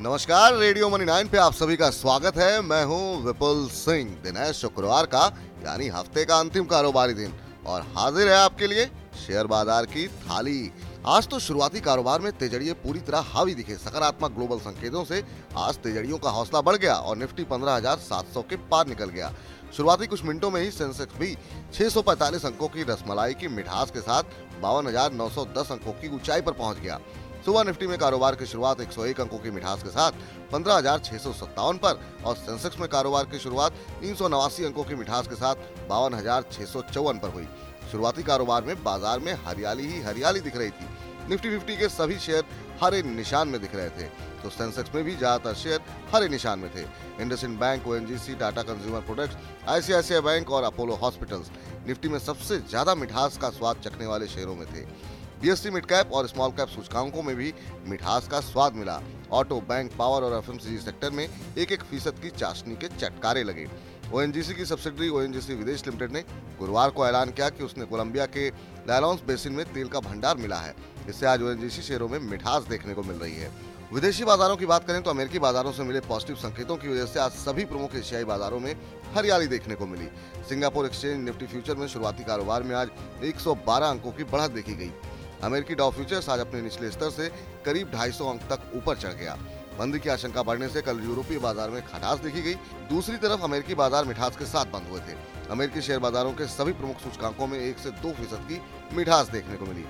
नमस्कार radio money nine पे आप सभी का स्वागत है। मैं हूँ विपुल सिंह। दिन है शुक्रवार का यानी हफ़्ते का अंतिम कारोबारी दिन। और हाजिर है आपके लिए शेयर बाज़ार की थाली। आज तो शुरुआती कारोबार में तेजड़िए पूरी तरह हावी दिखे। सकारात्मक ग्लोबल संकेतों से आज तेजड़ियों का हौसला बढ़ गया और निफ्टी 15,700 के पार निकल गया। शुरुआती कुछ मिनटों में ही सेंसेक्स भी 645 अंकों की रसमलाई की मिठास के साथ बावन अंकों की ऊंचाई पर पहुँच गया। सुबह निफ्टी में कारोबार की शुरुआत 101 अंकों की मिठास के साथ पंद्रह पर और सेंसेक्स में कारोबार की शुरुआत तीन सौ नवासी अंकों की मिठास के साथ बावन पर हुई। शुरुआती कारोबार में बाज़ार में हरियाली ही हरियाली दिख रही थी। निफ्टी फिफ्टी के सभी शेयर हरे निशान में दिख रहे थे तो सेंसेक्स में भी ज़्यादातर शेयर हरे निशान में थे। इंडसिंड बैंक ओ Tata Consumer Products ICICI Bank और अपोलो हॉस्पिटल्स निफ्टी में सबसे ज़्यादा मिठास का स्वाद चखने वाले शेयरों में थे। बीएससी मिड कैप और स्मॉल कैप सूचकांकों में भी मिठास का स्वाद मिला। ऑटो बैंक पावर और एफएमसीजी सेक्टर में एक एक फ़ीसद की चाशनी के चटकारे लगे। ओएनजीसी की सब्सिडरी ओएनजीसी विदेश लिमिटेड ने गुरुवार को ऐलान किया कि उसने कोलंबिया के लैलॉन्स बेसिन में तेल का भंडार मिला है। इससे आज ओएनजीसी शेयरों में मिठास देखने को मिल रही है। विदेशी बाजारों की बात करें तो अमेरिकी बाजारों से मिले पॉजिटिव संकेतों की वजह से आज सभी प्रमुख एशियाई बाजारों में हरियाली देखने को मिली। सिंगापुर एक्सचेंज निफ्टी फ्यूचर में शुरुआती कारोबार में आज 112 अंकों की बढ़त देखी गई। अमेरिकी डॉ फ्यूचर्स आज अपने निचले स्तर से करीब 250 अंक तक ऊपर चढ़ गया। मंदी की आशंका बढ़ने से कल यूरोपीय बाज़ार में खटास देखी गई। दूसरी तरफ़ अमेरिकी बाज़ार मिठास के साथ बंद हुए थे। अमेरिकी शेयर बाजारों के सभी प्रमुख सूचकांकों में एक से दो फ़ीसद की मिठास देखने को मिली।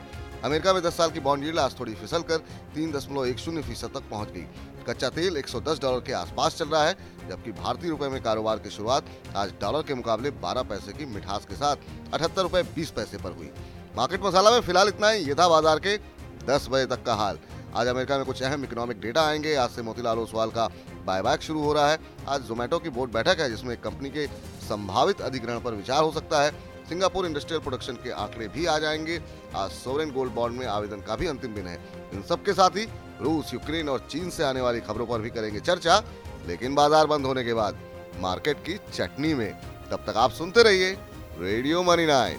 अमेरिका में 10 साल की बॉन्ड यील्ड आज थोड़ी फिसल कर तीन दशमलव एक शून्य फ़ीसद तक पहुँच गई। कच्चा तेल 110 डॉलर के आसपास चल रहा है, जबकि भारतीय रुपए में कारोबार की शुरुआत आज डॉलर के मुकाबले 12 पैसे की मिठास के साथ अठहत्तर रुपए बीस पैसे पर हुई। मार्केट मसाला में फ़िलहाल इतना ही। ये था बाज़ार के 10 बजे तक का हाल। आज अमेरिका में कुछ अहम इकोनॉमिक डेटा आएँगे। आज से मोतीलाल ओसवाल का बायबैक शुरू हो रहा है। आज जोमेटो की बोर्ड बैठक है, जिसमें कंपनी के संभावित अधिग्रहण पर विचार हो सकता है। सिंगापुर इंडस्ट्रियल प्रोडक्शन के आंकड़े भी आ जाएँगे। आज सोवरेन गोल्ड बॉन्ड में आवेदन का भी अंतिम दिन है। इन सब के साथ ही रूस, यूक्रेन और चीन से आने वाली खबरों पर भी करेंगे चर्चा। लेकिन बाज़ार बंद होने के बाद मार्केट की चटनी में। तब तक आप सुनते रहिए रेडियो मनी नाइन।